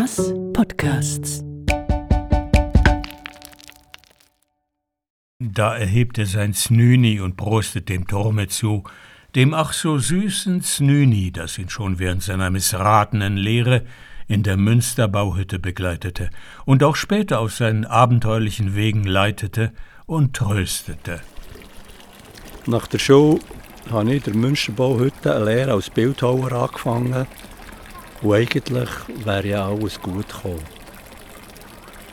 Thomas Podcasts. Da erhebt er sein Snüni und prostet dem Turme zu, dem ach so süßen Snüni, das ihn schon während seiner missratenen Lehre in der Münsterbauhütte begleitete und auch später auf seinen abenteuerlichen Wegen leitete und tröstete. Nach der Schule habe ich in der Münsterbauhütte eine Lehre als Bildhauer angefangen und eigentlich wäre ja alles gut gekommen.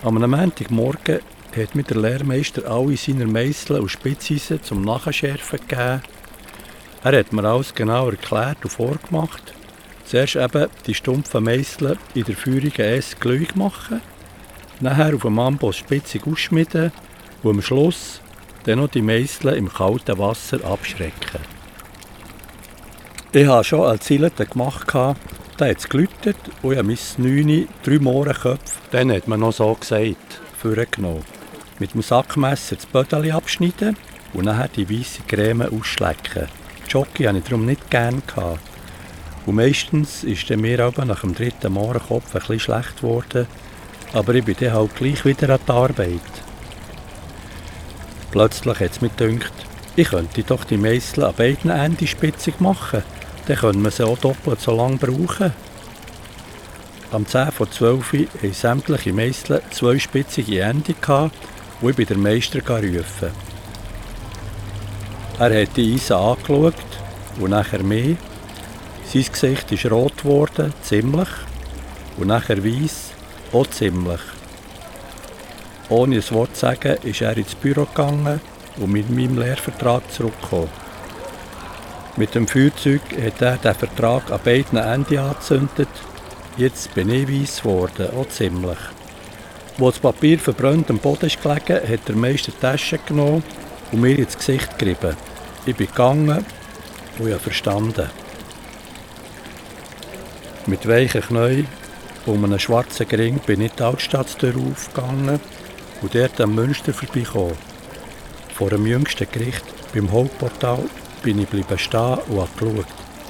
Am Montagmorgen hat mir der Lehrmeister alle seine Meißel und Spitzeisen zum Nachschärfen gegeben. Er hat mir alles genau erklärt und vorgemacht. Zuerst eben die stumpfen Meißel in der feurigen S gleich machen, nachher auf dem Amboss spitzig ausschmieden und am Schluss dann noch die Meißel im kalten Wasser abschrecken. Ich habe schon als Zielete gemacht, da hat es geläutet und ich habe mein 9 drei Mohrenköpfe, dann hat man noch so gesagt, vorgenommen. Mit dem Sackmesser das Bödeli abschneiden und nachher die weiße Creme ausschlecken. Jockey hatte ich darum nicht gerne. Und meistens ist mir aber nach dem dritten Mohrenkopf ein bisschen schlecht geworden, aber ich bin dann halt gleich wieder an die Arbeit. Plötzlich hat es mir gedacht, ich könnte doch die Meißel an beiden Enden spitzig machen, dann können wir sie auch doppelt so lange brauchen. Am 10 vor 12 Uhr hatten sämtliche Meißel zwei spitzige Enden wo ich bei der Meister rufen Er hat die Eisen angeschaut und nachher mich. Sein Gesicht ist rot geworden, ziemlich, und nachher weiß, auch ziemlich. Ohne ein Wort zu sagen, ist er ins Büro gegangen und mit meinem Lehrvertrag zurückgekommen. Mit dem Feuerzeug hat er den Vertrag an beiden Enden angezündet. Jetzt bin ich weiss geworden, auch ziemlich. Wo das Papier verbrannt am Boden ist gelegen, hat der Meister die Tasche genommen und mir ins Gesicht gerieben. Ich bin gegangen und habe verstanden. Mit weichen Knien um einen schwarzen Gring bin ich die Altstadttür aufgegangen und dort am Münster vorbeigekommen. Vor dem jüngsten Gericht, beim Hauptportal, bin ich bleiben stehen und habe geschaut.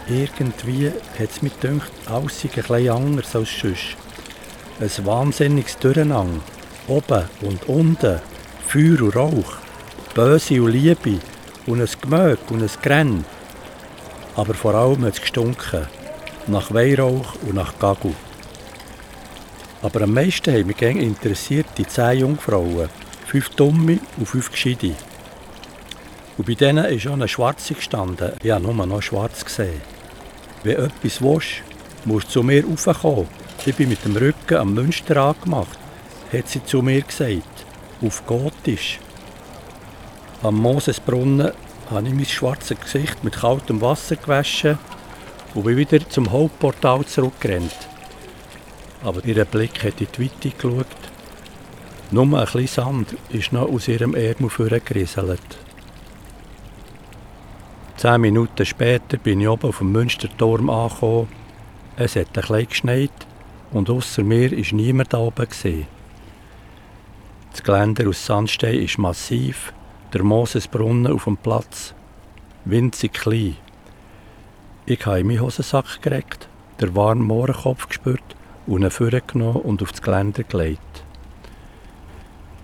Irgendwie hat es mir gedacht, alles sei bisschen anders als sonst. Ein wahnsinniges Durcheinander. Oben und unten, Feuer und Rauch, Böse und Liebe und ein Gemög und ein Grenn. Aber vor allem hat es gestunken, nach Weihrauch und nach Gagu. Aber am meisten haben mich interessiert die zehn Jungfrauen, fünf Dumme und fünf Gescheite. Und bei denen ist auch eine Schwarze gestanden. Ich habe nur noch schwarz gesehen. Wenn etwas willst, musst du zu mir raufkommen. Ich bin mit dem Rücken am Münster angemacht, hat sie zu mir gesagt. Auf Gotisch. Am Mosesbrunnen habe ich mein schwarzes Gesicht mit kaltem Wasser gewaschen und bin wieder zum Hauptportal zurückgerannt aber ihr Blick hat in die Weite geschaut. Nur ein bisschen Sand ist noch aus ihrem Ärmel vorgerieselt. Zehn Minuten später bin ich oben auf dem Münsterturm angekommen. Es hat ein bisschen geschneit und außer mir war niemand da oben. Gewesen. Das Geländer aus Sandstein ist massiv, der Mosesbrunnen auf dem Platz winzig klein. Ich habe in meinen Hosensack gereckt, der warmen Mohrenkopf gespürt und ihn vorgenommen und auf das Geländer gelegt.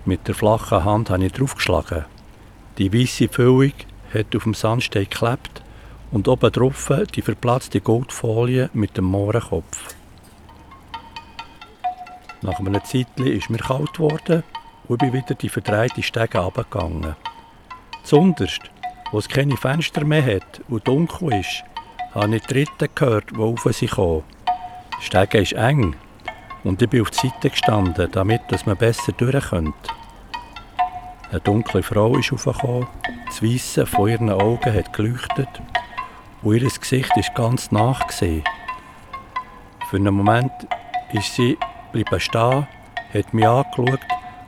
Mit der flachen Hand habe ich draufgeschlagen. Die weiße Füllung hat auf dem Sandstein geklebt und oben drauf die verplatzte Goldfolie mit dem Mohrenkopf. Nach einem Zeitchen ist mir kalt geworden und bin wieder die verdrehte Stege runtergegangen. Zunderst, wo es keine Fenster mehr hat und dunkel ist, habe ich die Dritten gehört, die auf sie kommen. Die Stege ist eng und ich bin auf die Seite gestanden, damit man besser durch könnte. Eine dunkle Frau ist aufgekommen, das Weisse von ihren Augen hat geleuchtet und ihr Gesicht ist ganz nachgesehen. Für einen Moment ist sie bleiben stehen, hat mich angeschaut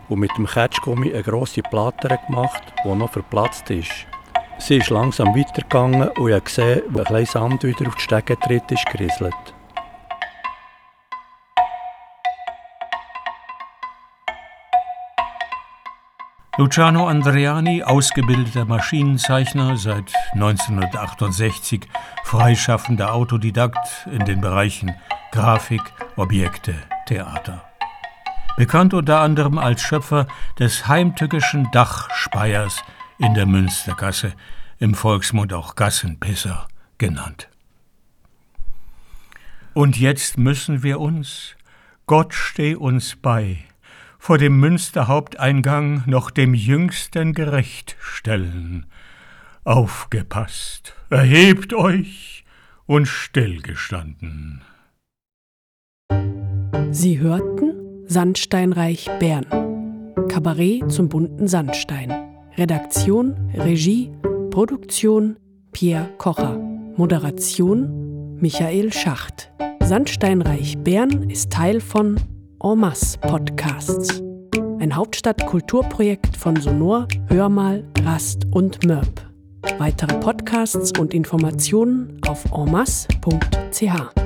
und mit dem Ketschgummi eine grosse Platte gemacht, die noch verplatzt ist. Sie ist langsam weitergegangen und ich habe gesehen, wie ein kleines Sand wieder auf die Stegentritt ist gerieselt. Luciano Andreani, ausgebildeter Maschinenzeichner, seit 1968 freischaffender Autodidakt in den Bereichen Grafik, Objekte, Stadttheater. Bekannt unter anderem als Schöpfer des heimtückischen Dachspeiers in der Münstergasse, im Volksmund auch Gassenpisser genannt. Und jetzt müssen wir uns, Gott steh uns bei, vor dem Münsterhaupteingang noch dem Jüngsten gerecht stellen. Aufgepasst, erhebt euch und stillgestanden. Sie hörten Sandsteinreich Bern. Kabarett zum bunten Sandstein. Redaktion, Regie, Produktion Pierre Kocher. Moderation Michael Schacht. Sandsteinreich Bern ist Teil von En masse Podcasts. Ein Hauptstadt-Kulturprojekt von Sonor, Hörmal, Rast und Mörb. Weitere Podcasts und Informationen auf enmasse.ch.